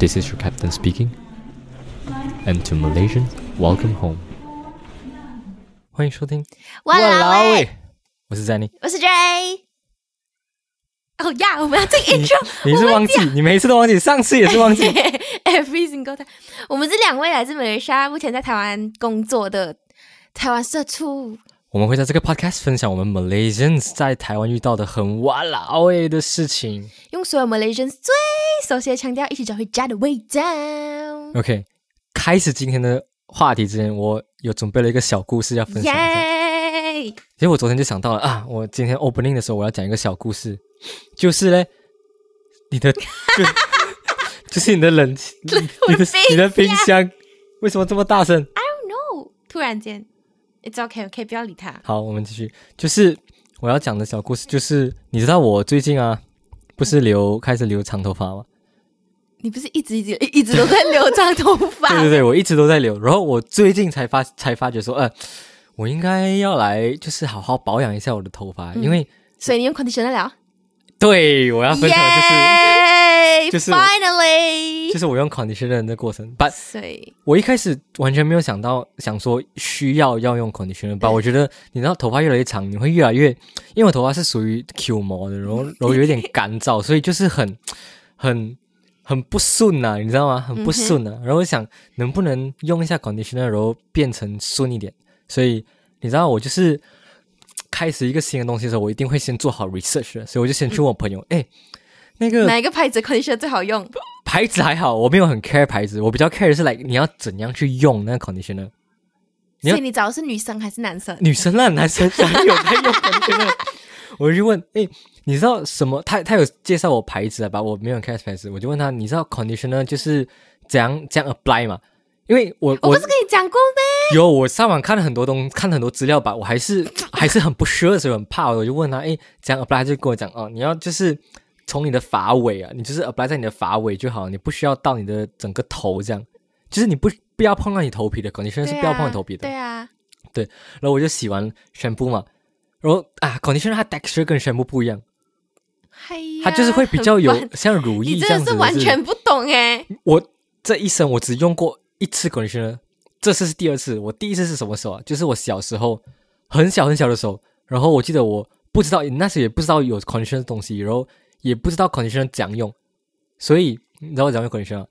This is your captain speaking. And to Malaysians, welcome home. 欢迎收听。哇啦喂，我是 Zanny。我是 J。哦呀，我们要进 intro，你是忘记，你每一次都忘记，上次也是忘记。 every single time。我们是两位来自马来西亚，目前在台湾工作的台湾社畜。 我们会在这个 podcast 分享我们 Malaysians 在台湾遇到的很哇啦喂的事情。用所有 Malaysians 最熟悉的腔调，一起找回家的味道。OK，开始今天的话题之前，我有准备了一个小故事要分享一下。耶！其实我昨天就想到了啊，我今天 opening 的时候我要讲一个小故事，就是嘞，你的就 就是你的冷气，你你的你的冰箱为什么这么大声？？I don't know，突然间，It's OK，OK，、不要理他。好，我们继续，就是我要讲的小故事，就是你知道我最近啊，不是留开始留长头发吗？你不是一直一直一直都在留长头发？对对对，我一直都在留，然后我最近才发才发觉说，呃，我应该要来就是好好保养一下我的头发，因为所以你用 conditioner 了？对我要分享的就是。耶就是 finally，就是我用 conditioner 的过程，But 我一开始完全没有想到，想说需要要用 conditioner 吧。我觉得你知道，头发越来越长，你会越来越，因为我头发是属于 Q 毛的，然后 然后有点干燥，所以就是很很很不顺呐、你知道吗？很不顺呐、然后我想能不能用一下 conditioner，然后变成顺一点。所以你知道，我就是开始一个新的东西的时候，我一定会先做好 research 的，所以我就先去问我朋友，哎、那个哪一个牌子的 conditioner 最好用？牌子还好，我没有很 care 牌子，我比较 care 的是来你要怎样去用那个 conditioner。所以你找的是女生还是男生？女生啦，男生才有在用 conditioner？我就问，诶，你知道什么？他他有介绍我牌子啊，吧？我没有很 care 牌子，我就问他，你知道 conditioner 就是怎样怎样 apply 吗？因为我我我不是跟你讲过吗？有我上网看了很多东，看了很多资料吧，我还是还是很不 sure 的时候很怕，我就问他，诶，怎样 apply？他就跟我讲，哦，你要就是从你的发尾啊，你就是 apply 在你的发尾就好，你不需要到你的整个头这样，就是你不不要碰到你头皮的 conditioner 是不要碰你头皮的。对啊，对然后我就洗完宣布嘛，然后啊，conditioner 它 texture 跟宣布不一样，它就是会比较有像乳液你这样子的。真的是完全不懂哎。我这一生我只用过一次 conditioner，这次是第二次。我第一次是什么时候啊？就是我小时候很小很小的时候，然后我记得我不知道那时也不知道有 conditioner 的东西，然后也不知道 conditioner 怎样用，所以你知道我怎样用 conditioner？吗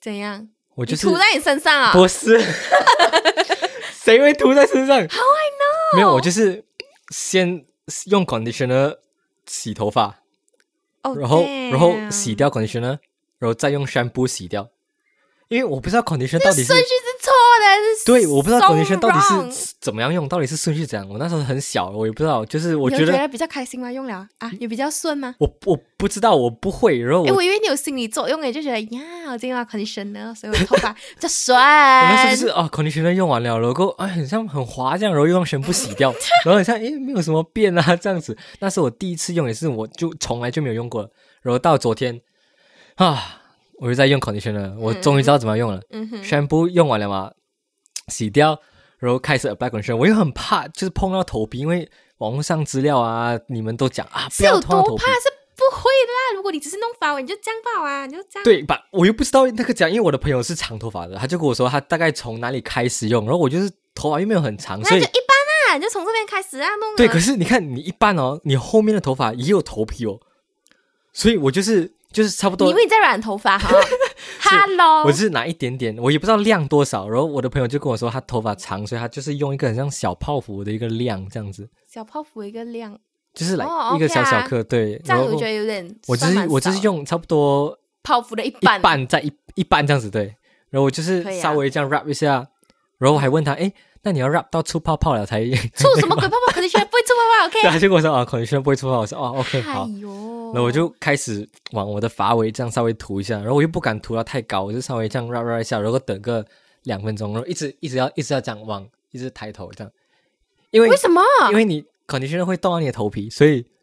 怎样？我就是涂在你身上啊？不是，谁会涂在身上 How I know？没有，我就是先用 conditioner 洗头发，哦，然后然后洗掉 conditioner，然后再用 shampoo 洗掉，因为我不知道 conditioner 到底是顺序对，我不知道 so conditioner 到底是怎么样用，到底是顺序怎样。我那时候很小，我也不知道，就是我觉得觉得比较开心吗？用了啊，有比较顺吗？我我不知道，我不会，然后哎，我我以为你有心理作用诶，就觉得呀，我今天要 conditioner，所以我的头发比较顺。我那时候就是啊，conditioner 用完了，然后哎，很像很滑这样，然后又用全部洗掉，然后很像诶没有什么变啊这样子。那是我第一次用，也是我就从来就没有用过。然后到昨天啊，我就在用 conditioner，我终于知道怎么用了。嗯哼，shampoo 用完了嘛，洗掉，然后开始 apply conditioner。我又很怕，就是碰到头皮，因为网络上资料啊，你们都讲啊，不是有要碰到头皮。是不会的啦。如果你只是弄发尾，你就这样发啊，你就这样。对吧？我又不知道那个讲，因为我的朋友是长头发的，他就跟我说他大概从哪里开始用，然后我就是头发又没有很长，所以那就一般啊，你就从这边开始啊弄啊。对。可是你看，你一般哦，你后面的头发也有头皮哦，所以我就是就是差不多你以，为你在染头发 哈？Hello，我只是拿一点点，我也不知道量多少。然后我的朋友就跟我说，他头发长，所以他就是用一个很像小泡芙的一个量这样子。小泡芙一个量，就是来哦一个小小颗，对。这样我觉得有点我就是我就是用差不多泡芙的一一半，半在一一半这样子，对。然后我就是稍微这样 wrap 一下，然后我还问他，哎，那你要 wrap 到出泡泡了才 出什么鬼泡泡？可能现在不会出泡泡 对，，OK？他就跟我说啊，可能现在不会出泡泡。我说哦，OK，好。哎呦，然后我就开始往我的发尾这样稍微涂一下，然后我又不敢涂到太高，我就稍微这样 wrap wrap 一下，然后等个两分钟，然后一直一直要一直要这样往，一直抬头这样，因为为什么？因为你 conditioner 会动到你的头皮，所以我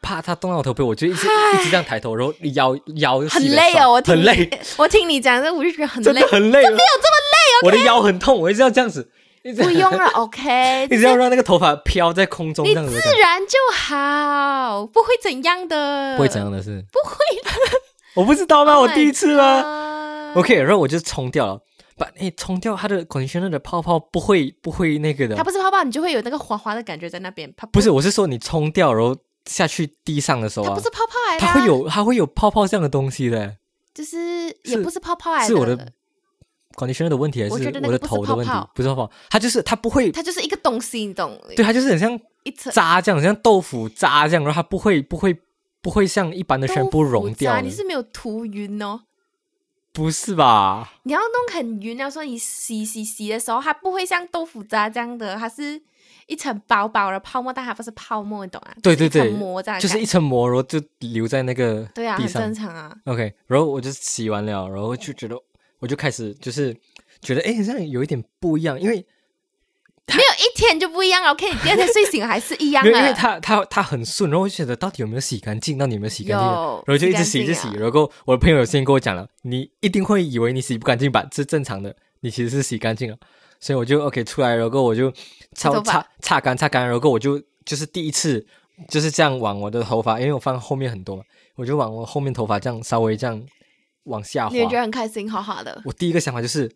怕它动到我头皮，我就一直一直这样抬头，然后腰腰很累哦，我听很累，，我听你 讲这，我就觉得很累真的。很累，没有这么累我的腰很痛，我一直要这样子，不用了，OK，一直要让那个头发飘在空中你自，然就好，不会怎样的，不会怎样的是，不会的。我不知道吗？我第一次吗？OK，然后我就冲掉了。把诶，冲掉它的 conditioner 的泡泡不会不会那个的它，不是泡泡，你就会有那个滑滑的感觉在那边。它不是，我是说你冲掉然后下去地上的时候啊它不是，泡泡来的、啊，它会，有它会有泡泡这样的东西的。就是也不是泡泡来的，是我的 conditioner 的问题还是我的头的问题？不是泡泡，它就是它不会，它就是一个东西，你懂？对，它就是很像一层渣这样，很像豆腐渣这样，然后它不会不会不会像一般的全部融掉你是没有涂匀哦。不是吧？你要弄很匀，要说你洗洗洗的时候，它不会像豆腐渣这样的，它是一层薄薄的泡沫，但它不是泡沫，你懂啊？对对对就是一层膜这样就是一层膜，然后就留在那个对啊，很。正常啊。OK，然后我就洗完了，然后就觉得我就开始就是觉得哎，好像有一点不一样，因为没有一天就不一样了，OK，你第二天睡醒还是一样因为因为。它它它很顺，然后我就觉得到底有没有洗干净，到底有没有洗干净，然后就一直洗一直洗，啊然后我的朋友有先跟我讲了，你一定会以为你洗不干净吧，是正常的，你其实是洗干净了，所以我就 OK 出来，然后我就擦擦擦擦干擦干，然后我就就是第一次就是这样往我的头发，因为我放后面很多嘛，我就往我后面头发这样稍微这样往下滑你，会觉得很开心，好好的。我第一个想法就是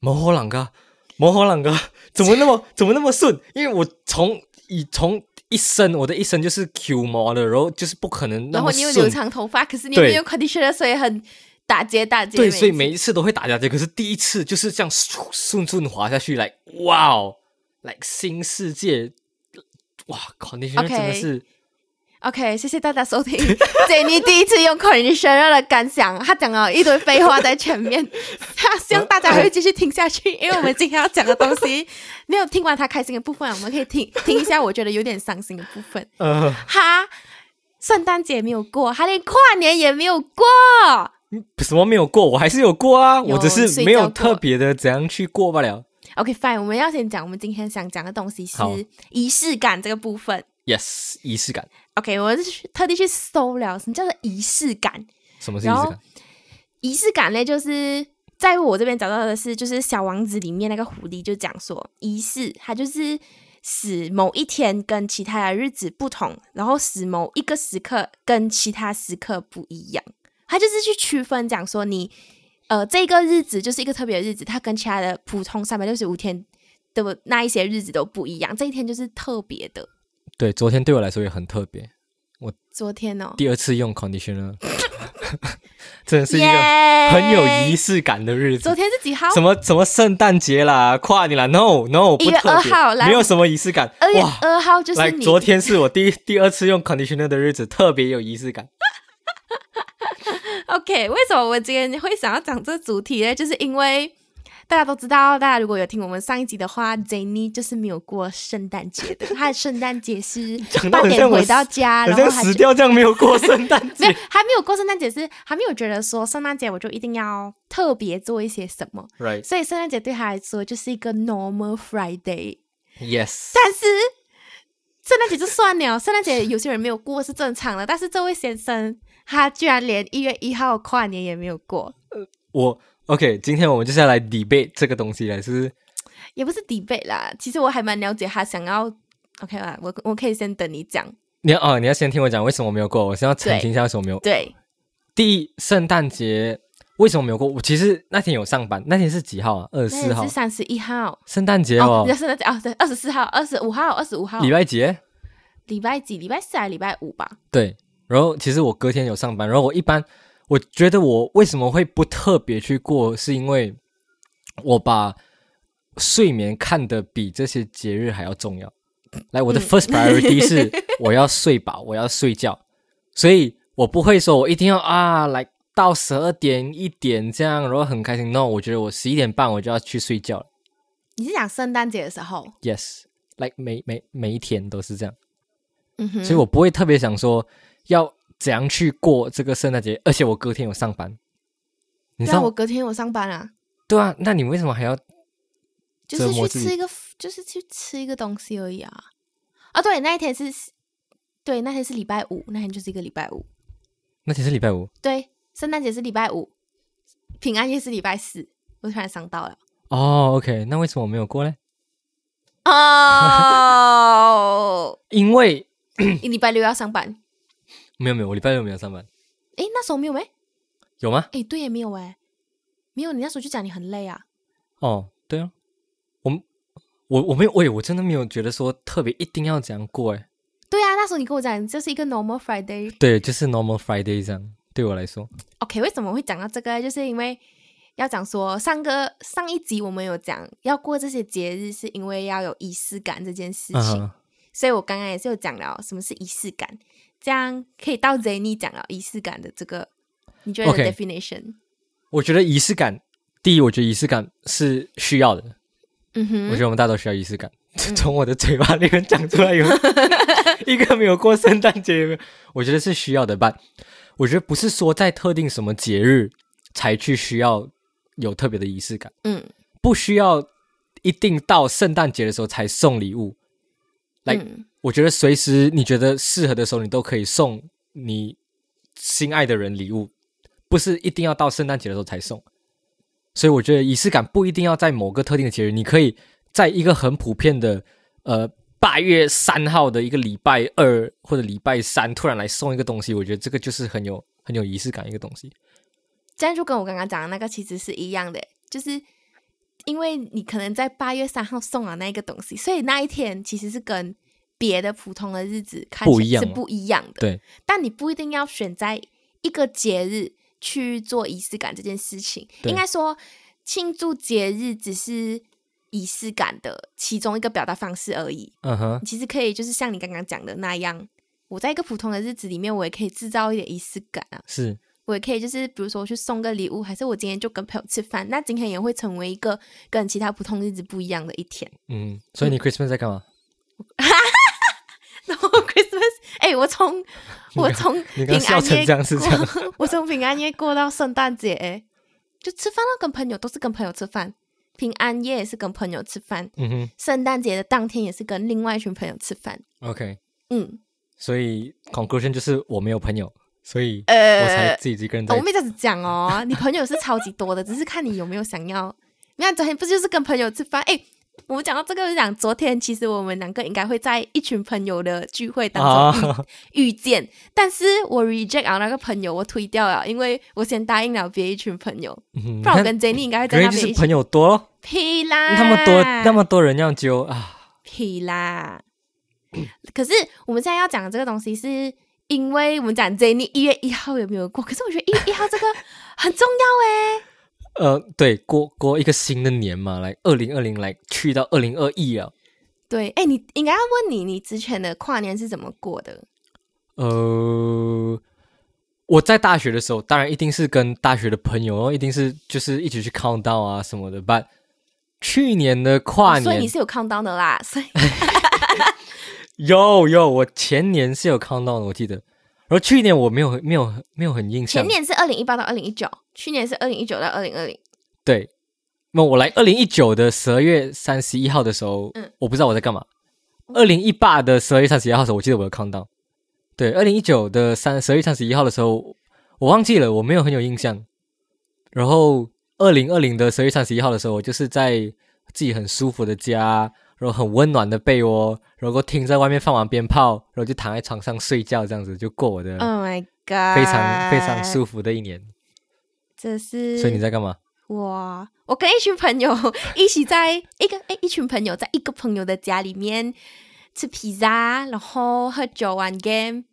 摩火朗哥，摩火朗哥怎么那么怎么那么顺？因为我从以从一身我的一身就是 Q 毛的，然后就是不可能然后你有留。长头发，可是你对没有 conditioner，所以很打结打结。对，所以每一次都会打架结，可是第一次就是这样顺顺顺滑下去，来哇哦，来新世界，哇，conditioner OK 真的是 OK，谢谢大家收听 Jenny 第一次用 conditioner 的感想，他讲了一堆废话在前面，他希望大家会继续听下去，因为我们今天要讲的东西没有听完他开心的部分，我们可以听 听一下我觉得有点伤心的部分。呃，他圣诞节没有过，他连跨年也没有过。什么没有过，我还是有过啊，我只是没有特别的怎样去过罢了。OK，fine，、我们要先讲我们今天想讲的东西是仪式感这个部分。Yes，仪式感，OK，我是去特地去搜了什么叫做仪式感。什么是仪式感？仪式感呢，就是在我这边找到的是，就是《小王子》里面那个狐狸就讲说，仪式它就是使某一天跟其他的日子不同，然后使某一个时刻跟其他时刻不一样。它就是去区分讲说你，呃，这个日子就是一个特别的日子，它跟其他的普通三百六十五天的那一些日子都不一样，这一天就是特别的。对，昨天对我来说也很特别，我昨天哦，第二次用 conditioner，真的是一个很有仪。式感的日子昨。天是几号？什么什么圣诞节啦、跨年啦，no no，不1月特别2号来没有什么仪式感二月哇。二号就是来，你昨天是我第 第二次用 conditioner 的日子，特别有仪式感。OK，为什么我今天会想要讲这个主题呢？就是因为大家都知道，大家如果有听我们上一集的话，Jenny 就是没有过圣诞节的，她的圣诞节是 八点回到家，然后死掉这样没有过圣诞 没有节。还没有过圣诞节，是还没有觉得说圣诞节我就一定要特别做一些什么，Right, 所以圣诞节对她来说就是一个 normal Friday。yes，但是圣诞节就算了，圣诞节有些人没有过是正常的，但是这位先生他居然连一月一号跨年也没有过。我 OK，今天我们就是要来 debate 这个东西了，是不是？也不是 debate 啦，其实我还蛮了解他想要。OK 啦，我我可以先等你讲。你要哦，你要先听我讲为什么没有过，我先要澄清一下为什么没有。对，第一，圣诞节为什么没有过？我其实那天有上班，那天是几号啊？二十四号是，三十一号圣诞节哦哦，圣诞节哦，对，二十四号、二十五号、二十五号，礼拜几。礼拜几？礼拜四还是礼拜五吧？对，然后其实我隔天有上班，然后我一般我觉得我为什么会不特别去过，是因为我把睡眠看得比这些节日还要重要。来，我的嗯 first priority 是我要睡饱，我要睡觉，所以我不会说我一定要啊，来到十二点一点这样，然后很开心。No，我觉得我十一点半我就要去睡觉了。你是讲圣诞节的时候？Yes，like 每每每一天都是这样。嗯哼，所以我不会特别想说要怎样去过这个圣诞节，而且我隔天有上班，你知道？我隔天有上班啊，对啊，那你为什么还要？就是去吃一个，就是去吃一个东西而已啊。啊，对，那一天是，对，那天是礼拜五，那天就是一个礼拜五。那天是礼拜五对，圣诞节是礼拜五，平安夜是礼拜四。我突然想到了，哦，OK，那为什么我没有过呢？哦，因为 你礼拜六要上班。没有没有，我礼拜六没有上班，哎，那时候没有没？有吗？哎，对也没有哎。没有，你那时候就讲你很累啊。哦，对啊，我我我没有，喂，我真的没有觉得说特别一定要这样过，哎，对啊，那时候你跟我讲这是一个 normal Friday。对，就是 normal Friday 这样，对我来说，OK，为什么会讲到这个？就是因为要讲说上个上一集我们有讲要过这些节日，是因为要有仪式感这件事情。所以我刚刚也是有讲了什么是仪式感，这样可以到 Jenny 讲了仪式感的这个，你觉得 OK definition？我觉得仪式感，第一，我觉得仪式感是需要的，嗯哼，我觉得我们大家都需要仪式感。从我的嘴巴里面讲出来有 一个没有过圣诞节，有没有我觉得是需要的。吧我觉得不是说在特定什么节日才去需要有特别的仪式感，嗯不需要一定到圣诞节的时候才送礼物。来嗯我觉得随时你觉得适合的时候，你都可以送你心爱的人礼物，不是一定要到圣诞节的时候才送。所以我觉得仪式感不一定要在某个特定的节日，你可以在一个很普遍的呃八月三号的一个礼拜二或者礼拜三突然来送一个东西，我觉得这个就是很有很有仪式感一个东西。这样就跟我刚刚讲的那个其实是一样的，就是因为你可能在八月三号送了那一个东西，所以那一天其实是跟别的普通的日子看起来是不一样的。对，但你不一定要选在一个节日去做仪式感这件事情。对应该说，庆祝节日只是仪式感的其中一个表达方式而已。嗯哼，你其实可以就是像你刚刚讲的那样，我在一个普通的日子里面，我也可以制造一点仪式感啊。是我也可以就是比如说去送个礼物，还是我今天就跟朋友吃饭，那今天也会成为一个跟其他普通日子不一样的一天。嗯，所以你 Christmas 在干嘛？然后 Christmas，哎、我从我从平安夜过，我从平安夜过到圣诞节、哎就吃饭了，跟朋友都是跟朋友吃饭。平安夜也是跟朋友吃饭，嗯哼圣诞节的当天也是跟另外一群朋友吃饭。，OK。嗯，所以 conclusion 就是我没有朋友，所以呃我才自己一个人在我没这样子讲哦，你朋友是超级多的，只是看你有没有想要。你看昨天不就是跟朋友吃饭？哎，我们讲到这个，就讲昨天其实我们两个应该会在一群朋友的聚会当中遇、啊，遇见，但是我 reject 啊那个朋友，我推掉了，因为我先答应了别一群朋友，嗯不然我跟 Jenny 应该会在原那边就是朋友多咯，屁啦，那么多那么多人要揪啊，屁啦。可是我们现在要讲的这个东西，是因为我们讲 Jenny 一月一号有没有过？可是我觉得一月一号这个 很重要哎。呃，对，过过一个新的年嘛，来二零二零来去到二零二一啊，对，哎，你应该要问你，你之前的跨年是怎么过的？呃，我在大学的时候，当然一定是跟大学的朋友，哦，一定是就是一起去 count down 啊什么的。但去年的跨年哦所以你是有看到的啦，所以有有，我前年是有 count down 的，我记得。然后去年我没有没有没有很印象前，年是二零一八到二零一九，去年是二零一九到二零二零。对。那我来二零一九的十二月三十一号的时候，嗯我不知道我在干嘛。二零一八的十二月三十一号的时候，我记得我有 count down。对，二零一九的三十二月三十一号的时候，我忘记了，我没有很有印象。然后二零二零的十二月三十一号的时候，我就是在自己很舒服的家，然后很温暖的被窝，然后听在外面放完鞭炮，然后就躺在床上睡觉，这样子就过我的 Oh my god，非常非常舒服的一年。这是所以你在干嘛？哇，我跟一群朋友一起在一个哎一群朋友在一个朋友的家里面吃披萨，然后喝酒玩 game，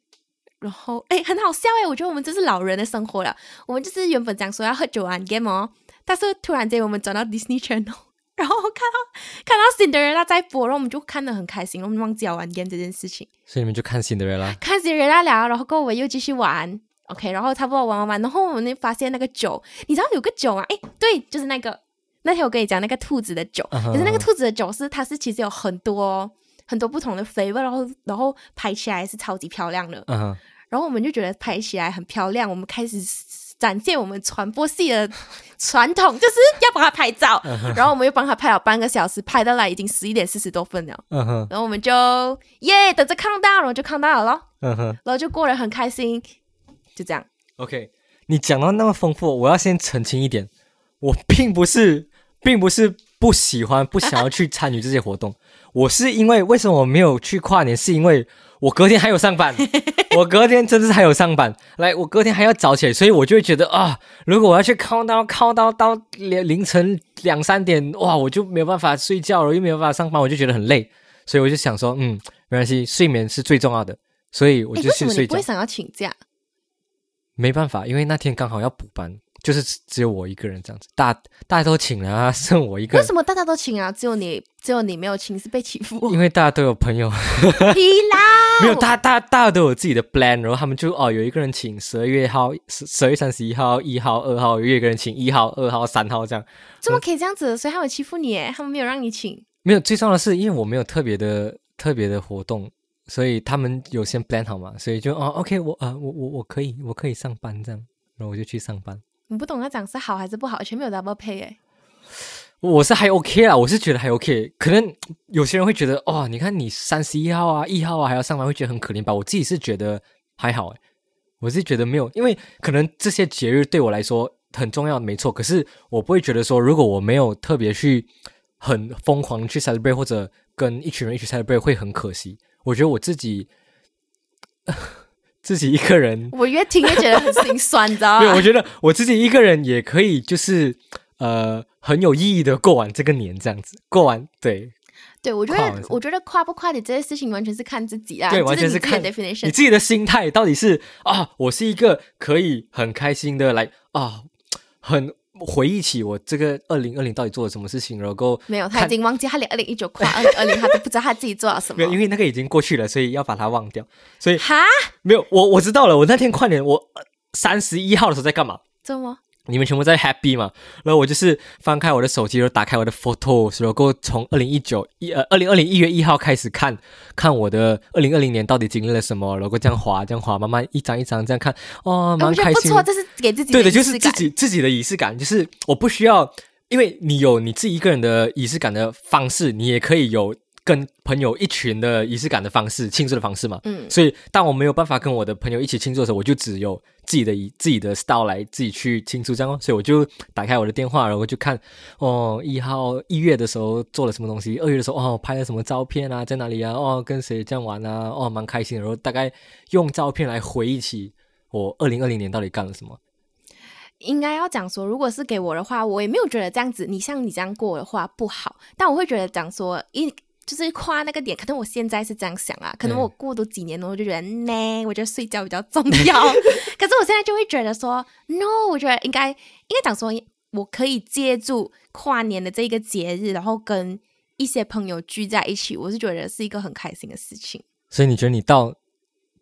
然后哎很好笑哎，我觉得我们这是老人的生活了。我们就是原本讲说要喝酒玩 game 哦，但是突然间我们转到 Disney Channel。然后看到看到 Cinderella 在播，然后我们就看得很开心，我们忘记了玩 game 这件事情。所以你们就看新的人啦。看 Cinderella 聊，然后跟我们又继续玩，OK，然后差不多玩玩玩，然后我们就发现那个酒，你知道有个酒啊？诶，对，就是那个那天我跟你讲那个兔子的酒，可是那个兔子的酒是它是其实有很多很多不同的 flavor，然后然后拍起来是超级漂亮的，然后我们就觉得拍起来很漂亮，我们开始展现我们传播系的传统，就是要帮他拍照，然后我们又帮他拍了半个小时，拍到来已经十一点四十多分了。嗯哼，然后我们就耶等着看到，然后就看到了咯，嗯哼。然后就过得很开心，就这样。OK，你讲到那么丰富，我要先澄清一点，我并不是，并不是不喜欢、不想要去参与这些活动。我是因为为什么我没有去跨年？是因为我隔天还有上班，我隔天真的是还有上班，来，我隔天还要早起来，所以我就会觉得啊，如果我要去靠到靠到到凌凌晨两三点，哇，我就没有办法睡觉了，又没有办法上班，我就觉得很累，所以我就想说，嗯，没关系，睡眠是最重要的，所以我就去睡觉么你不会。想要请假？没办法，因为那天刚好要补班，就是只只有我一个人这样子，大大家都请了啊，剩我一个人，为什么大家都请啊？只有你，只有你没有请，是被欺负？因为大家都有朋友，皮啦！没有大大大家都有自己的 plan，然后他们就哦有一个人请十二月号十十二月三十一号一号二号，有一个人请一号二号三号这样，怎么可以这样子？所以他们欺负你耶，他们没有让你请。没有最重要的是，因为我没有特别的特别的活动，所以他们有先 plan 好嘛，所以就哦 OK 我啊、我我我可以我可以上班这样，然后我就去上班。你不懂他讲是好还是不好，而且没有 double pay 哎。我是还 OK 啦，我是觉得还 OK。可能有些人会觉得，哦，你看你三十一号啊、一号啊还要上班，会觉得很可怜吧？我自己是觉得还好，我是觉得没有，因为可能这些节日对我来说很重要，没错。可是我不会觉得说，如果我没有特别去很疯狂去 celebrate 或者跟一群人一起 celebrate 会很可惜。我觉得我自己自己一个人我越听越觉得很心酸，你知道吗？对，我？觉得我自己一个人也可以，就是呃很有意义的过完这个年，这样子过完，对对，我觉，得我觉得跨不跨你这些事情完全是看自己啊，对，完全是看你 definition。你自己的心态到底是啊，我是一个可以很开心的来啊，很回忆起我这个二零二零到底做了什么事情，然后没有，他已经忘记他连二零一九跨二零二零他都不知道他自己做了什没有，因。为那个已经过去了，所以要把它忘掉，所以哈？没有我我知道了，我那天跨年我三十一号的时候在干嘛？怎么？你们全部在 happy 嘛？然后我就是翻开我的手机，然后打开我的 photos，然后从二零一九一呃二零二零一月一号开始看看我的二零二零年到底经历了什么，然后这样滑这样滑，慢慢一张一张这样看，哦，蛮开心。不错，这是给自己对的，就是自己自己的仪式感，就是我不需要，因为你有你自己一个人的仪式感的方式，你也可以有跟朋友一群的仪式感的方式，庆祝的方式嘛。嗯所以当我没有办法跟我的朋友一起庆祝的时候，我就只有自己的以自己的 style 来自己去庆祝这样哦。所以我就打开我的电话，然后就看哦，一号一月的时候做了什么东西，二月的时候哦拍了什么照片啊，在哪里啊？哦跟谁这样玩啊？哦蛮开心的。然后大概用照片来回忆起我二零二零年到底干了什么。应该要讲说，如果是给我的话，我也没有觉得这样子，你像你这样过的话不好，但我会觉得讲说一。就是跨那个点，可能我现在是这样想啊，可能嗯我过多几年了，我就觉得呢，我觉得睡觉比较重要。可是我现在就会觉得说，no，我觉得应该应该讲说，我可以借助跨年的这个节日，然后跟一些朋友聚在一起，我是觉得是一个很开心的事情。所以你觉得你到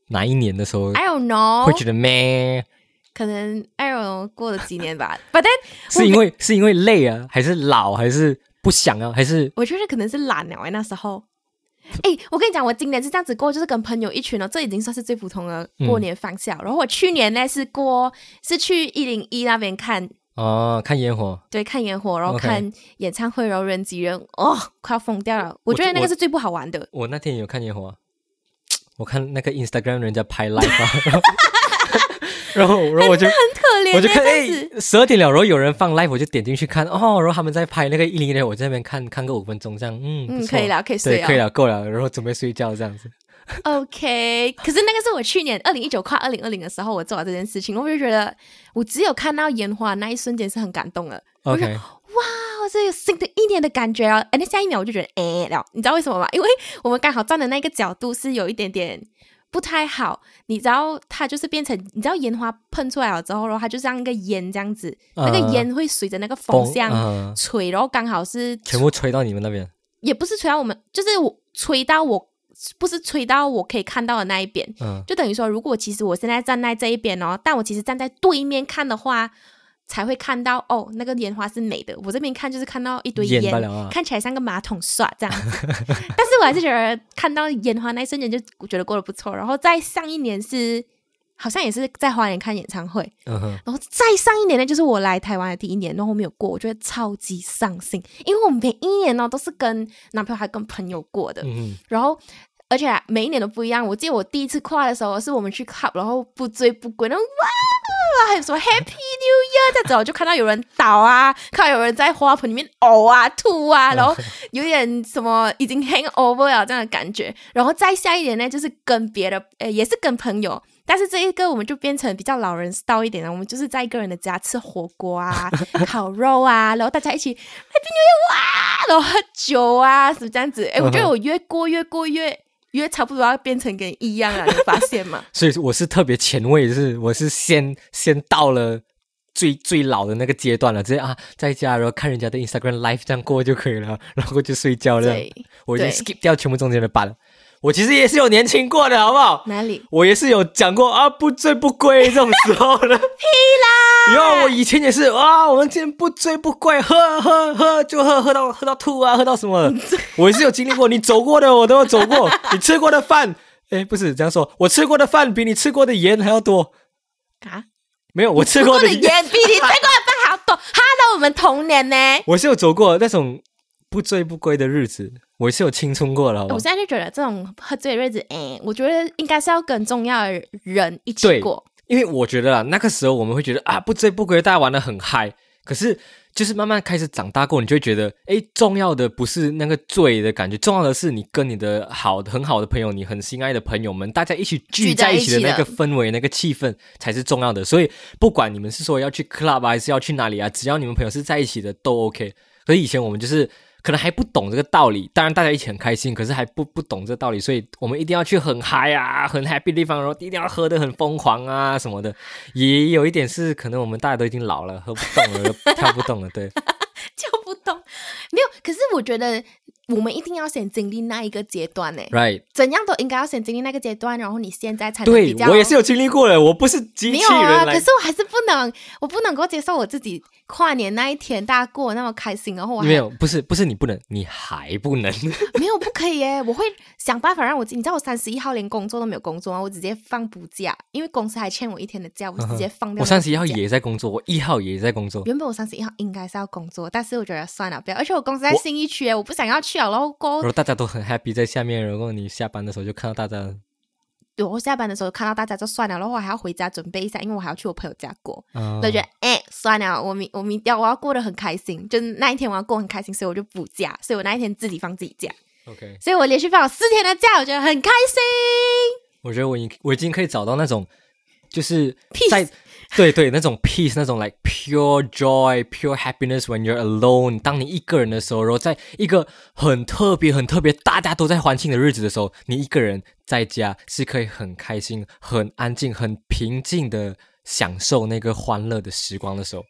哪一年的时候 I don't know，会觉得咩？可能 I don't know 过了几年吧，but then 是因为是因为累啊，还是老，还是不想啊，还是我觉得可能是懒了哎，那时候。哎，我跟你讲，我今年是这样子过，就是跟朋友一群哦，这已经算是最普通的过年方式了。然后我去年呢是过是去一零一那边看，哦看烟火？对，看烟火，然后看演唱会，然后人挤人，哦，快要疯掉了。我觉得那个是最不好玩的。我那天也有看烟火、啊，我看那个 Instagram 人家拍 live，、啊、然后 然后我就很可怜欸，我就看哎十二点了，然后有人放 live，我就点进去看哦，然后他们在拍那个一零一，我在那边看看个五分钟这样，嗯嗯，可以了，可以睡，了，可以了，够了，然后准备睡觉这样子。OK，可是那个是我去年二零一九跨二零二零的时候，我做了这件事情，我就觉得我只有看到烟花那一瞬间是很感动的。OK，哇，这有新的一年的感觉啊！哎，那下一秒我就觉得哎了，你知道为什么吗？因为我们刚好站的那个角度是有一点点不太好，你知道它就是变成，你知道烟花喷出来了之后，然后它就像一个烟这样子，那个嗯烟会随着那个风向嗯。吹，然后刚好是全部吹到你们那边，也不是吹到我们，就是我吹到我，不是吹到我可以看到的那一边，嗯。就等于说，如果其实我现在站在这一边哦，但我其实站在对面看的话，才会看到哦，那个烟花是美的。我这边看就是看到一堆烟，烟啊看起来像个马桶刷这样。但是我还是觉得看到烟花那一瞬间就觉得过得不错。然后在上一年是好像也是在花莲看演唱会，嗯，然后再上一年呢，就是我来台湾的第一年，然后没有过，我觉得超级伤心，因为我每一年呢都是跟男朋友还跟朋友过的，嗯，然后而且每一年都不一样。我记得我第一次跨的时候，是我们去 club，然后不醉不归，然后哇，还有什么 Happy New Year，再走就看到有人倒啊，看到有人在花盆里面呕啊吐啊，然后有点什么已经 hang over 了这样的感觉。然后再下一年呢，就是跟别的，呃，也是跟朋友。但是这一个我们就变成比较老人 style 一点了，我们就是在一个人的家吃火锅啊、烤肉啊，然后大家一起 Happy New Year 哇，然后喝酒啊，什么这样子。哎，我觉得我越过越过越越差不多要变成跟一样啊，你发现吗？所以我是特别前卫，就是我是先先到了最最老的那个阶段了，直接啊在家然后看人家的 Instagram Live 这样过就可以了，然后就睡觉了。我已经 skip 掉全部中间的班了。我其实也是有年轻过的，好不好？哪里？我也是有讲过啊，不醉不归这种时候的。屁啦！哟，我以前也是啊，我们今天不醉不归，喝喝喝就喝，喝到喝到吐啊，喝到什么？我也是有经历过，你走过的我都有走过，你吃过的饭，哎，不是这样说，我吃过的饭比你吃过的盐还要多啊？没有，我吃过的盐比你吃过的饭还要多。哈，那我们童年呢？我是有走过那种不醉不归的日子。我是有青春过了，我现在就觉得这种喝醉的日子，哎，我觉得应该是要跟重要的人一起过。因为我觉得啊，那个时候我们会觉得啊，不醉不归，大家玩的很嗨。可是就是慢慢开始长大过，你就会觉得，哎，重要的不是那个醉的感觉，重要的是你跟你的好很好的朋友，你很心爱的朋友们，大家一起聚在一起的那个氛围、那个气氛才是重要的。所以不管你们是说要去 club 还是要去哪里啊，只要你们朋友是在一起的，都 OK。所以以前我们就是。可能还不懂这个道理，当然大家一起很开心，可是还不不懂这个道理，所以我们一定要去很嗨啊、很 happy 的地方，然后一定要喝的很疯狂啊什么的。也有一点是，可能我们大家都已经老了，喝不动了，跳不动了，对，跳不动。没有，可是我觉得。我们一定要先经历那一个阶段呢，right？怎样都应该要先经历那个阶段，然后你现在才对。我也是有经历过的，我不是机器人啊，可是我还是不能，我不能够接受我自己跨年那一天大家过那么开心，然后我没有，不是不是你不能，你还不能，没有不可以耶，我会想办法让我，你知道我三十一号连工作都没有工作吗？我直接放补假，因为公司还欠我一天的假，我直接放掉。我三十一号也在工作，我一号也在工作。原本我三十一号应该是要工作，但是我觉得算了，不要，而且我公司在新一区，我不想要去啊，然后。大家都很 happy 在下面，然后你下班的时候就看到大家。对我下班的时候看到大家就算了，然后我还要回家准备一下，因为我还要去我朋友家过。就觉得哎，算了，我明我明天我要过得很开心，就那一天我要过很开心，所以我就补假，所以我那一天自己放自己假。OK，所以我连续放了四天的假，我觉得很开心。我觉得我已我已经可以找到那种，就是在。对对，那种 peace，那种 like pure joy, pure happiness when you're alone。当你一个人的时候，然后在一个很特别、很特别、大家都在欢庆的日子的时候，你一个人在家是可以很开心、很安静、很平静的享受那个欢乐的时光的时候，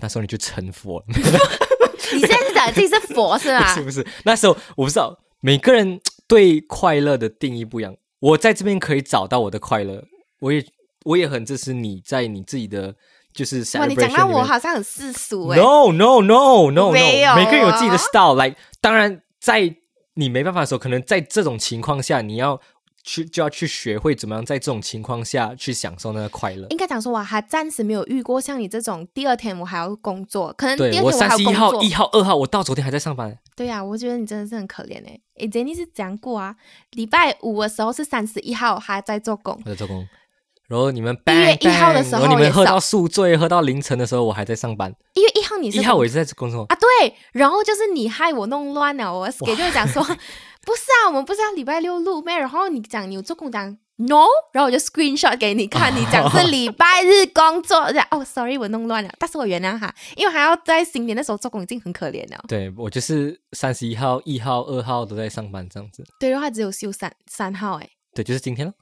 那时候你就成佛了。你现在是讲自己是佛是吧？是不是？那时候我不知道每个人对快乐的定义不一样。我在这边可以找到我的快乐，我也。我也很支持你在你自己的就是哇，你讲到我好像很世俗哎。No no no no no，没有，每个人有自己的 style。来，当然在你没办法的时候，可能在这种情况下，你要去就要去学会怎么样在这种情况下去享受那个快乐。应该讲说，我还暂时没有遇过像你这种第二天我还要工作，可能第二天我三十一号、一号、二号，我到昨天还在上班。对呀，我觉得你真的是很可怜哎。哎，Jenny 是讲过啊，礼拜五的时候是三十一号还在做工，在做工。然后你们一月一号的时候，你们喝到宿醉，喝到凌晨的时候，我还在上班。一月一号你是一号，我也是在工作啊。对，然后就是你害我弄乱了，我给就讲说，不是啊，我们不是要礼拜六录咩？然后你讲你有做工讲 no，然后我就 screenshot 给你看，你讲是礼拜日工作。哦，sorry，我弄乱了，但是我原谅哈，因为还要在新年的时候做工，已经很可怜了。对我就是三十一号、一号、二号都在上班这样子。对，然后只有休三三号，哎，对，就是今天了。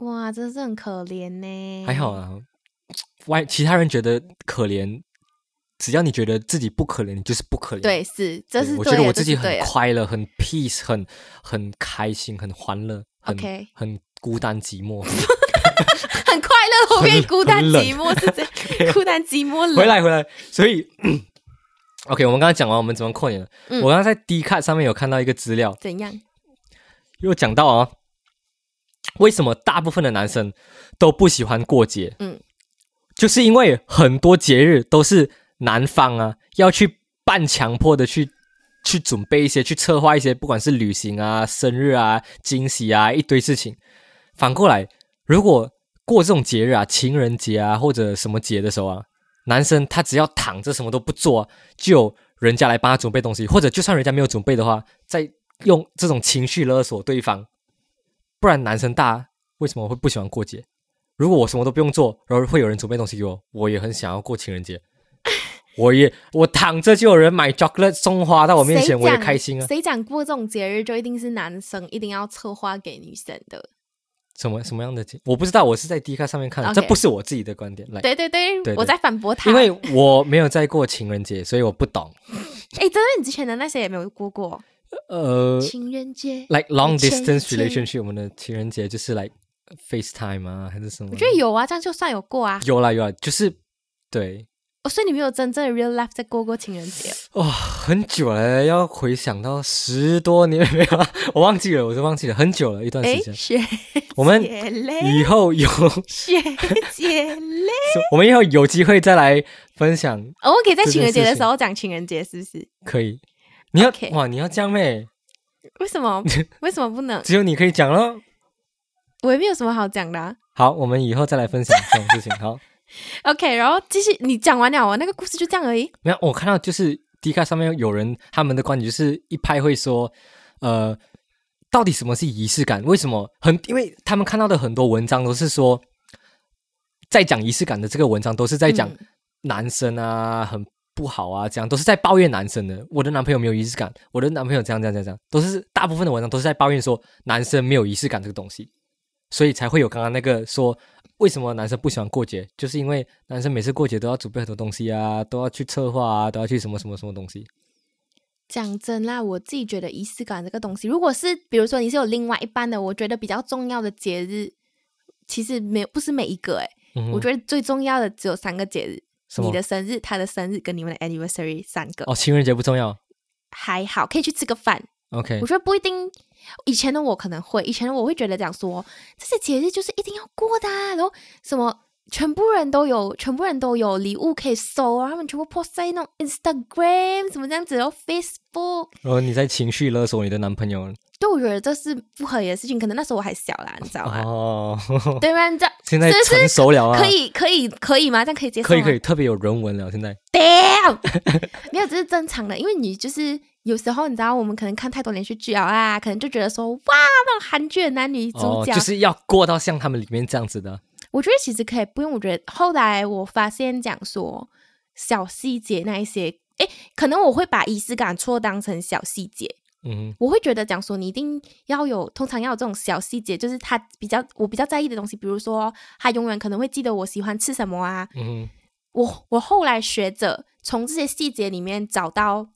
哇，真的是很可怜呢。还好啊，外其他人觉得可怜，只要你觉得自己不可怜，你就是不可怜。对，是，这是我觉得我自己很快乐，很 peace，很很开心，很欢乐，很很孤单寂寞，很快乐，后面孤单寂寞是这样，孤单寂寞。回来回来，所以 OK，我们刚刚讲完我们怎么过年了。我刚刚在 D 卡上面有看到一个资料，怎样？又讲到啊。为什么大部分的男生都不喜欢过节？嗯，就是因为很多节日都是男方啊要去半强迫的去去准备一些，去策划一些，不管是旅行啊、生日啊、惊喜啊，一堆事情。反过来，如果过这种节日啊，情人节啊或者什么节的时候啊，男生他只要躺着什么都不做，就有人家来帮他准备东西，或者就算人家没有准备的话，再用这种情绪勒索对方。不然男生大为什么会不喜欢过节？如果我什么都不用做，然后会有人准备东西给我，我也很想要过情人节。我也我躺着就有人买 chocolate 送花到我面前，我也开心啊。谁讲过这种节日就一定是男生一定要策划给女生的？什么什么样的节？我不知道，我是在 D 卡上面看的，这不是我自己的观点。来，对对对，我在反驳他，因为我没有在过情人节，所以我不懂。哎，真的，你之前的那些也没有过过？呃，情人节，like long distance relationship，我们的情人节就是 like FaceTime 啊，还是什么？我觉得有啊，这样就算有过啊。有啦有啦，就是对。哦，所以你没有真正的 real life 在过过情人节？哇，很久了，要回想到十多年没有，我忘记了，我就忘记了，很久了一段时间。学我们以后有学姐嘞，我们以后有机会再来分享。我们可以在情人节的时候讲情人节，是不是？可以。你要哇，你要讲咩？为什么？为什么不能？只有你可以讲喽。我也没有什么好讲的。好，我们以后再来分享这种事情。好。OK，然后继续，你讲完了，我那个故事就这样而已。没有，我看到就是 D 卡上面有人他们的观点就是一派会说，呃，到底什么是仪式感？为什么很？因为他们看到的很多文章都是说，在讲仪式感的这个文章都是在讲男生啊很不好啊，这样都是在抱怨男生的。我的男朋友没有仪式感，我的男朋友这样这样这样，都是大部分的文章都是在抱怨说男生没有仪式感这个东西，所以才会有刚刚那个说。为什么男生不喜欢过节？就是因为男生每次过节都要准备很多东西啊，都要去策划啊，都要去什么什么什么东西。讲真啦，我自己觉得仪式感这个东西，如果是比如说你是有另外一半的，我觉得比较重要的节日，其实没有不是每一个哎，我觉得最重要的只有三个节日：你的生日、他的生日跟你们的 anniversary 三个。哦，情人节不重要？还好，可以去吃个饭。OK，我觉得不一定。以前的我可能会，以前的我会觉得讲说这些节日就是一定要过的，然后什么全部人都有，全部人都有礼物可以收啊，他们全部 post 在那种 Instagram 什么这样子，然后 Facebook。然后你在情绪勒索你的男朋友？对，我觉得这是不合理的事情。可能那时候我还小啦，你知道吗？哦 对吧？这现在成熟了啊，可以，可以，可以吗？这样可以接受？可以，可以，特别有人文了。现在，damn，没有，这是正常的，因为你就是。有时候你知道，我们可能看太多连续剧啊，可能就觉得说，哇，那种韩剧的男女主角就是要过到像他们里面这样子的。我觉得其实可以不用。我觉得后来我发现讲说小细节那一些，哎，可能我会把仪式感错当成小细节。嗯，我会觉得讲说你一定要有，通常要有这种小细节，就是他比较我比较在意的东西，比如说他永远可能会记得我喜欢吃什么啊。嗯，我我后来学着从这些细节里面找到。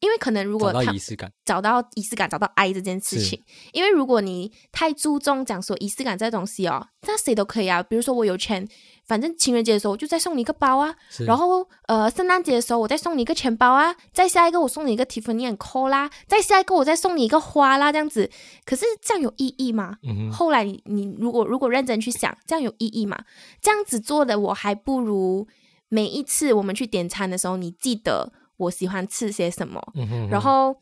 因为可能如果他找到仪式感，找到仪式感，找到爱这件事情。因为如果你太注重讲说仪式感这东西哦，那谁都可以啊。比如说我有钱，反正情人节的时候我就再送你一个包啊。然后呃，圣诞节的时候我再送你一个钱包啊。再下一个我送你一个 Tiffany Co 啦。再下一个我再送你一个花啦，这样子。可是这样有意义吗？后来你你如果如果认真去想，这样有意义吗？这样子做的我还不如每一次我们去点餐的时候，你记得。我喜欢吃些什么，然后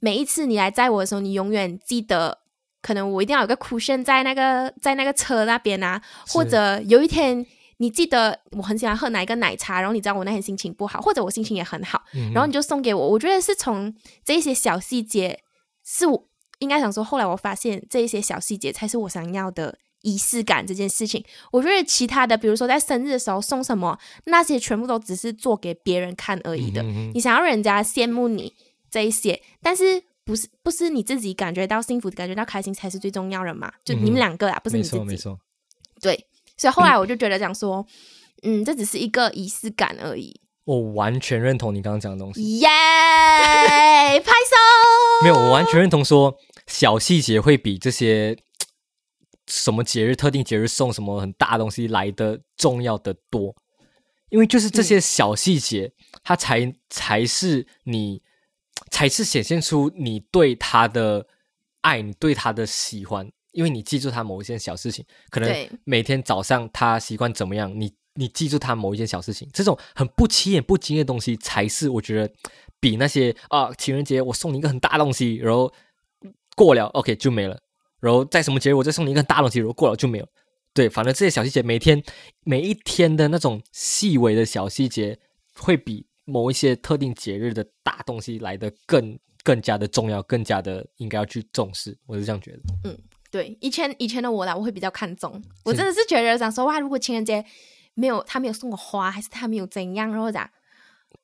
每一次你来载我的时候，你永远记得，可能我一定要有个 cushion 在那个在那个车那边啊，或者有一天你记得我很喜欢喝哪一个奶茶，然后你知道我那天心情不好，或者我心情也很好，然后你就送给我。我觉得是从这些小细节，是我应该想说，后来我发现这一些小细节才是我想要的。仪式感这件事情，我觉得其他的，比如说在生日的时候送什么，那些全部都只是做给别人看而已的。你想要人家羡慕你这一些，但是不是不是你自己感觉到幸福、感觉到开心才是最重要的嘛？就你们两个啊，不是你自己。没错，对。所以后来我就觉得讲说，嗯，这只是一个仪式感而已。我完全认同你刚刚讲的东西。耶，拍手。没有，我完全认同说小细节会比这些。什么节日、特定节日送什么很大东西来的重要的多，因为就是这些小细节，它才才是你，才是显现出你对他的爱，你对他的喜欢。因为你记住他某一件小事情，可能每天早上他习惯怎么样，你你记住他某一件小事情，这种很不起眼、不经意的东西，才是我觉得比那些啊情人节我送你一个很大的东西，然后过了 OK 就没了，然后在什么节日我再送你一个很大的东西，然后过了就没有。对，反正这些小细节，每天每一天的那种细微的小细节，会比某一些特定节日的大东西来的更更加的重要，更加的应该要去重视。我是这样觉得。对，以前以前的我啦，我会比较看重。我真的是觉得想说哇，如果情人节没有他没有送我花，还是他没有怎样，然后咋？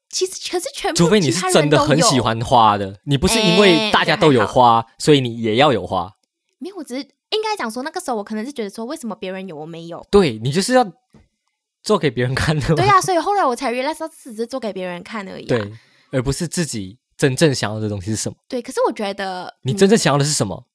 其实可是全部除非你是真的很喜，欢花的，你不是因为哎大家都有花，所以你也要有花。没有，我只是应该讲说那个时候我可能是觉得说为什么别人有我没有？对你就是要做给别人看的。对呀、所以后来我才 realize 到只是做给别人看而已、啊。对，而不是自己真正想要的东西是什么。对，可是我觉得嗯你真正想要的是什么？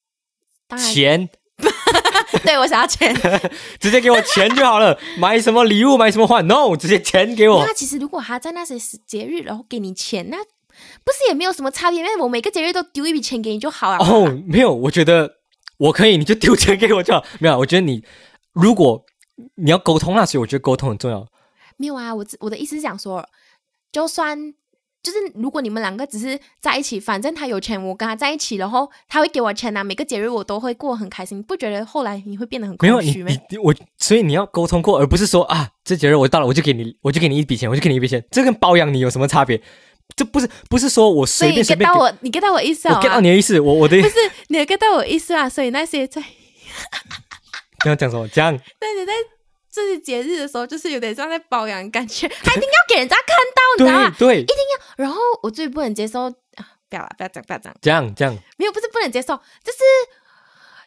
当然钱，对我想要钱。直接给我钱就好了。买什么礼物，买什么花，no，直接钱给我那。其实如果他在那些时节日然后给你钱，那不是也没有什么差别？因为我每个节日都丢一笔钱给你就好了。哦，没有，我觉得我可以，你就丢钱给我就好。没有，我觉得你如果你要沟通那所以我觉得沟通很重要。没有啊，我只我的意思是讲说，就算就是如果你们两个只是在一起，反正他有钱，我跟他在一起，然后他会给我钱啊，每个节日我都会过很开心，不觉得后来你会变得很没有你空虚吗？你我，所以你要沟通过，而不是说啊，这节日我到了我就给你，我就给你一笔钱，我就给你一笔钱，这跟包养你有什么差别？这不是不是说我所以你随便随 get 便，到我，你 get 到我意思我啊？get 到你的意思，我我的意思不是你 get 到我意思啊？所以那些在 你要讲什么？讲 那你在这些节日的时候，就是有点像在保养感觉，他一定要给人家看到，你知道吗对？一定要，然后我最不能接受啊，不要了，不要讲，不要讲，这样这样，没有，不是不能接受，就是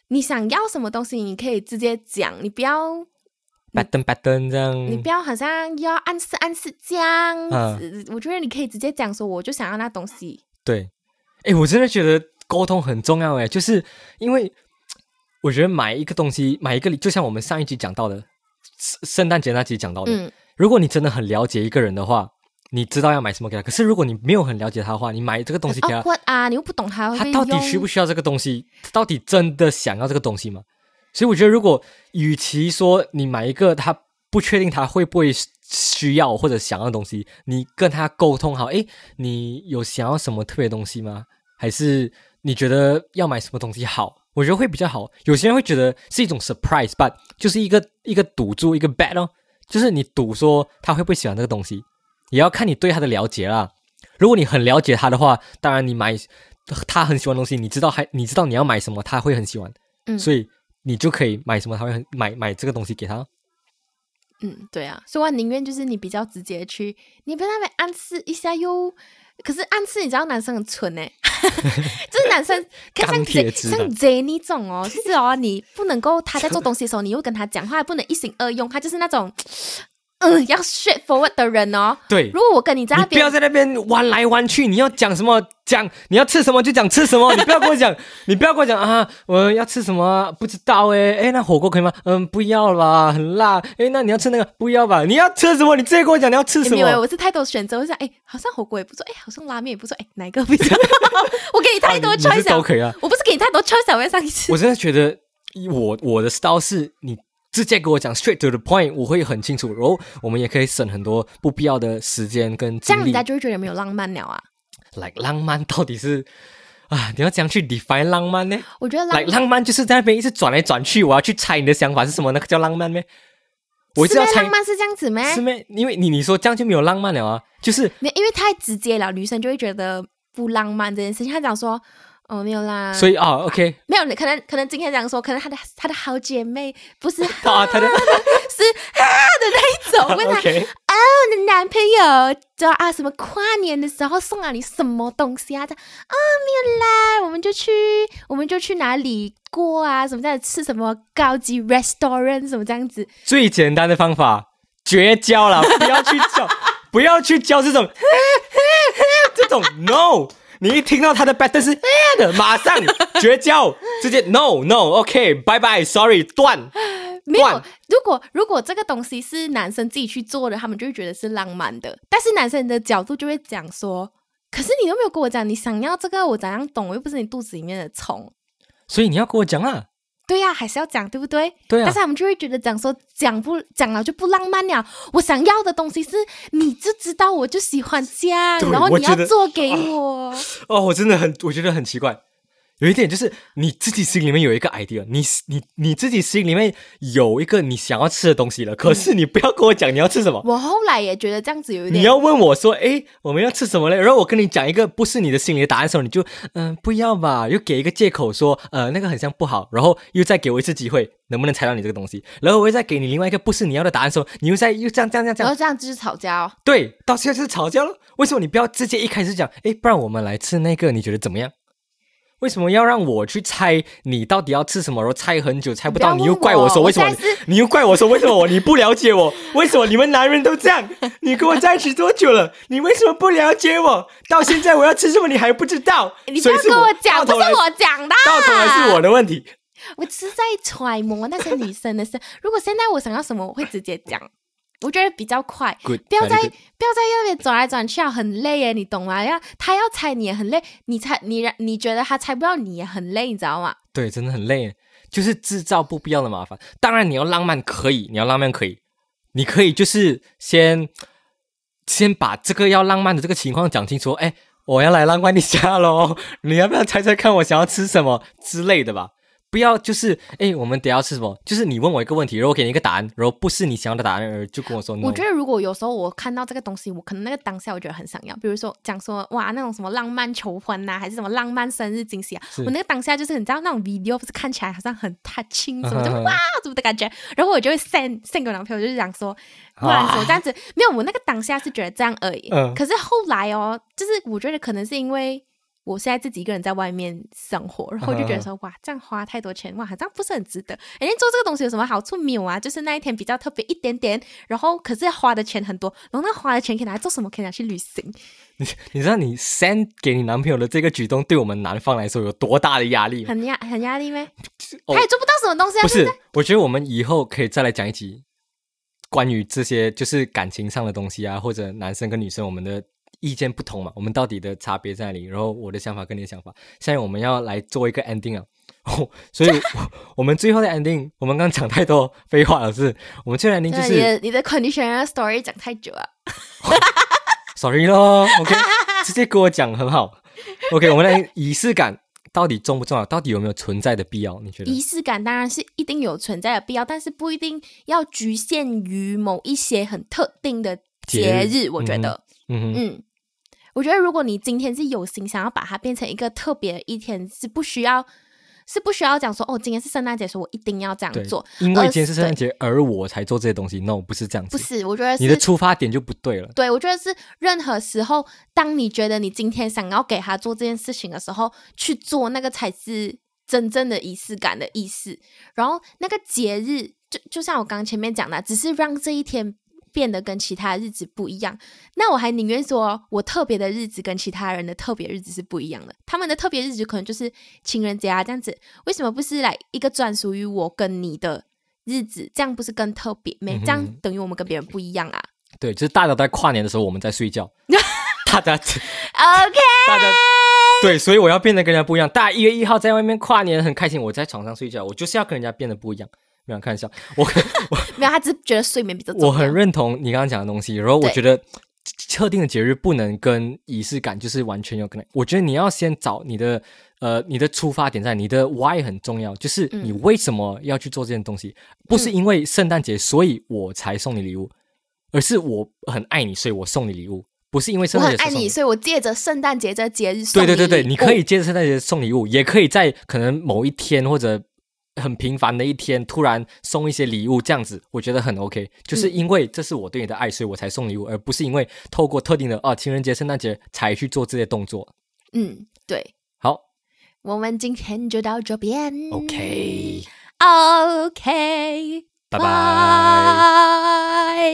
你想要什么东西，你可以直接讲，你不要，拜登拜登这样，你不要好像要暗示暗示这样嗯子。我觉得你可以直接讲说，我就想要那东西。对，哎，我真的觉得沟通很重要，哎，就是因为我觉得买一个东西，买一个礼，就像我们上一集讲到的，圣圣诞节那集讲到的，嗯，如果你真的很了解一个人的话，你知道要买什么给他。可是如果你没有很了解他的话，你买这个东西给他啊，你又不懂他会他到底需不需要这个东西？他到底真的想要这个东西吗？所以我觉得，如果与其说你买一个他不确定他会不会需要或者想要的东西，你跟他沟通好，诶，你有想要什么特别东西吗？还是你觉得要买什么东西好？我觉得会比较好。有些人会觉得是一种 surprise，but 就是一个一个赌注，一个 bet 哦，就是你赌说他会不会喜欢这个东西，也要看你对他的了解啦。如果你很了解他的话，当然你买他很喜欢的东西，你知道还你知道你要买什么，他会很喜欢，嗯所以你就可以买什么，他会很买买这个东西给他。嗯，对啊，所以我宁愿就是你比较直接去，你不要在那边暗示一下又。可是暗示你知道男生很蠢哎，就是男生 看像钢铁 J 像 Jenny 这种哦，就是哦，你不能够他在做东西的时候，你又跟他讲话，不能一心二用，他就是那种嗯要 straightforward 的人哦。对如，果我跟你在那边不要在那边弯来弯去，你要讲什么讲，你要吃什么就讲吃什么，你不要跟我讲，你不要跟我讲啊，我要吃什么啊不知道诶，诶，那火锅可以吗？嗯，不要啦，很辣。哎，那你要吃那个不要吧？你要吃什么？你直接跟我讲你要吃什么没有，么。我是太多选择，我想哎，好像火锅也不错，哎，好像拉面也不错，哎，哪一个比较好？我给你太多 choice 了都可以啊。我不是给你太多 choice 啊，我要上一次我。真的觉得我我的 style 是你直接给我讲 straight to the point，我会很清楚，然后我们也可以省很多不必要的时间跟这样人家。就会觉得没有浪漫了啊。like 浪漫到底是啊？你要怎样去 define 浪漫呢我觉得浪？like 浪漫就是在那边一直转来转去，我要去猜你的想法是什么，那个叫浪漫咩？我一直要猜浪，漫是这样子咩？是咩？因为你你说这样就没有浪漫了啊，就是，因为太直接了，女生就会觉得不浪漫这件事情。她讲说，哦，没有啦，所以啊，OK 没有，可能可能今天这样说，可能她的她的好姐妹不是是啊，他的 啊的那一种，问她哦，我的男朋友就啊什么跨年的时候送了你什么东西啊？这样啊没有啦，我们就去我们就去哪里过啊？什么在吃什么高级 restaurant 什么这样子？最简单的方法，绝交了，不要去叫，不要去叫这种这种 no。你一听到他的的，马上 绝交，直接 no no，OK，拜拜，sorry，断。没有断，如果如果这个东西是男生自己去做的，他们就会觉得是浪漫的。但是男生的角度就会讲说，可是你都没有跟我讲你想要这个，我怎样懂？我又不是你肚子里面的虫。所以你要跟我讲啊，对呀、还是要讲，对不对？对啊但是他们就会觉得讲说讲不讲了就不浪漫了。我想要的东西是，你就知道我就喜欢这样，然后你要做给我。哦，我真的很，我觉得很奇怪。有一点就是你自己心里面有一个 idea，你你你自己心里面有一个你想要吃的东西了，可是你不要跟我讲你要吃什么，我后来也觉得这样子有一点，你要问我说，哎，我们要吃什么嘞？然后我跟你讲一个不是你的心里的答案的时候，你就嗯、不要吧，又给一个借口说呃那个很像不好，然后又再给我一次机会，能不能猜到你这个东西？然后我又再给你另外一个不是你要的答案的时候，你又在又这样这样这样这样然后，这样就是吵架哦。对，到现在就是吵架了。为什么你不要直接一开始讲，哎，不然我们来吃那个，你觉得怎么样？为什么要让我去猜你到底要吃什么？然后猜很久猜不到，不你又怪我说为什么你？你又怪我说为什么我你不了解我？为什么你们男人都这样？你跟我在一起多久了？你为什么不了解我？到现在我要吃什么你还不知道？你不要跟我讲，不是我讲的，到头来是我的问题。我只是在揣摩那些女生的事。如果现在我想要什么，我会直接讲，我觉得比较快。Good，不要再不要在那边转来转去啊，很累耶，你懂吗？要他要猜你也很累，你猜你让你觉得他猜不到你也很累，你知道吗？对，真的很累，就是制造不必要的麻烦。当然，你要浪漫可以，你要浪漫可以，你可以就是先先把这个要浪漫的这个情况讲清楚。哎，我要来浪漫一下喽，你要不要猜猜看我想要吃什么之类的吧？不要就是哎，我们等下要吃什么？就是你问我一个问题，然后我给你一个答案，然后不是你想要的答案，而就跟我说。我觉得如果有时候我看到这个东西，我可能那个当下我觉得很想要，比如说讲说哇那种什么浪漫求婚呐、还是什么浪漫生日惊喜啊，我那个当下就是你知道那种 video 不是看起来好像很 touching 什 么就哇怎么的感觉，然后我就会 send send 给我男朋友，就是讲说不然说这样子没有，我那个当下是觉得这样而已，嗯可是后来哦，就是我觉得可能是因为。我现在自己一个人在外面生活，然后我就觉得说，哇，这样花太多钱，哇，这样不是很值得。哎做这个东西有什么好处没有啊？就是那一天比较特别一点点，然后可是花的钱很多，然后那花的钱可以拿来做什么？可以拿去旅行。你你知道你 send 给你男朋友的这个举动，对我们男方来说有多大的压力？很压很压力咩？哦他也做不到什么东西啊！不是我觉得我们以后可以再来讲一集关于这些就是感情上的东西啊，或者男生跟女生我们的意见不同嘛，我们到底的差别在哪里？然后我的想法跟你的想法，现在我们要来做一个 ending 啊。哦，所以我 我们最后的 ending，我们刚刚讲太多废话了，是我们最后的 ending 就对是你的你的 conditioner story 讲太久了。sorry 咯，OK，直接跟我讲很好。OK，我们来仪式感到底重不重要？到底有没有存在的必要？你觉得？仪式感当然是一定有存在的必要，但是不一定要局限于某一些很特定的节日。节日我觉得，嗯哼，嗯，我觉得如果你今天是有心想要把它变成一个特别的一天，是不需要是不需要讲说哦，今天是圣诞节，所以我一定要这样做。，因为今天是圣诞节，而我才做这些东西。No，不是这样子。不是，我觉得你的出发点就不对了。对，我觉得是任何时候，当你觉得你今天想要给他做这件事情的时候，去做那个才是真正的仪式感的意思。然后那个节日，就就像我刚刚前面讲的，只是让这一天变得跟其他日子不一样。那我还宁愿说我特别的日子跟其他人的特别日子是不一样的。他们的特别日子可能就是情人节啊这样子，为什么不是来一个专属于我跟你的？日子这样不是更特别没？这样等于我们跟别人不一样啊。对，就是大家在跨年的时候我们在睡觉，大家 OK，大家对，所以我要变得跟人家不一样。大家一月一号在外面跨年很开心，我在床上睡觉，我就是要跟人家变得不一样。没有看一下，我 没有，他只是觉得睡眠比较重要。我很认同你刚刚讲的东西，然后我觉得特定的节日不能跟仪式感就是完全有可能。我觉得你要先找你的呃你的出发点在，你的 why 很重要，就是嗯。你为什么要去做这件东西，不是因为圣诞节所以我才送你礼物，而是我很爱你，所以我送你礼物，不是因为我圣诞节才送很爱你，所以我借着圣诞节这个节日送对对对对，你可以借着圣诞节送礼物，也可以在可能某一天或者很平凡的一天突然送一些礼物，这样子我觉得很 OK。就是嗯因为这是我对你的爱，所以我才送礼物，而不是因为透过特定的啊情人节、圣诞节才去做这些动作。嗯，对，好我们今天就到这边。，OK，OK，拜拜。拜。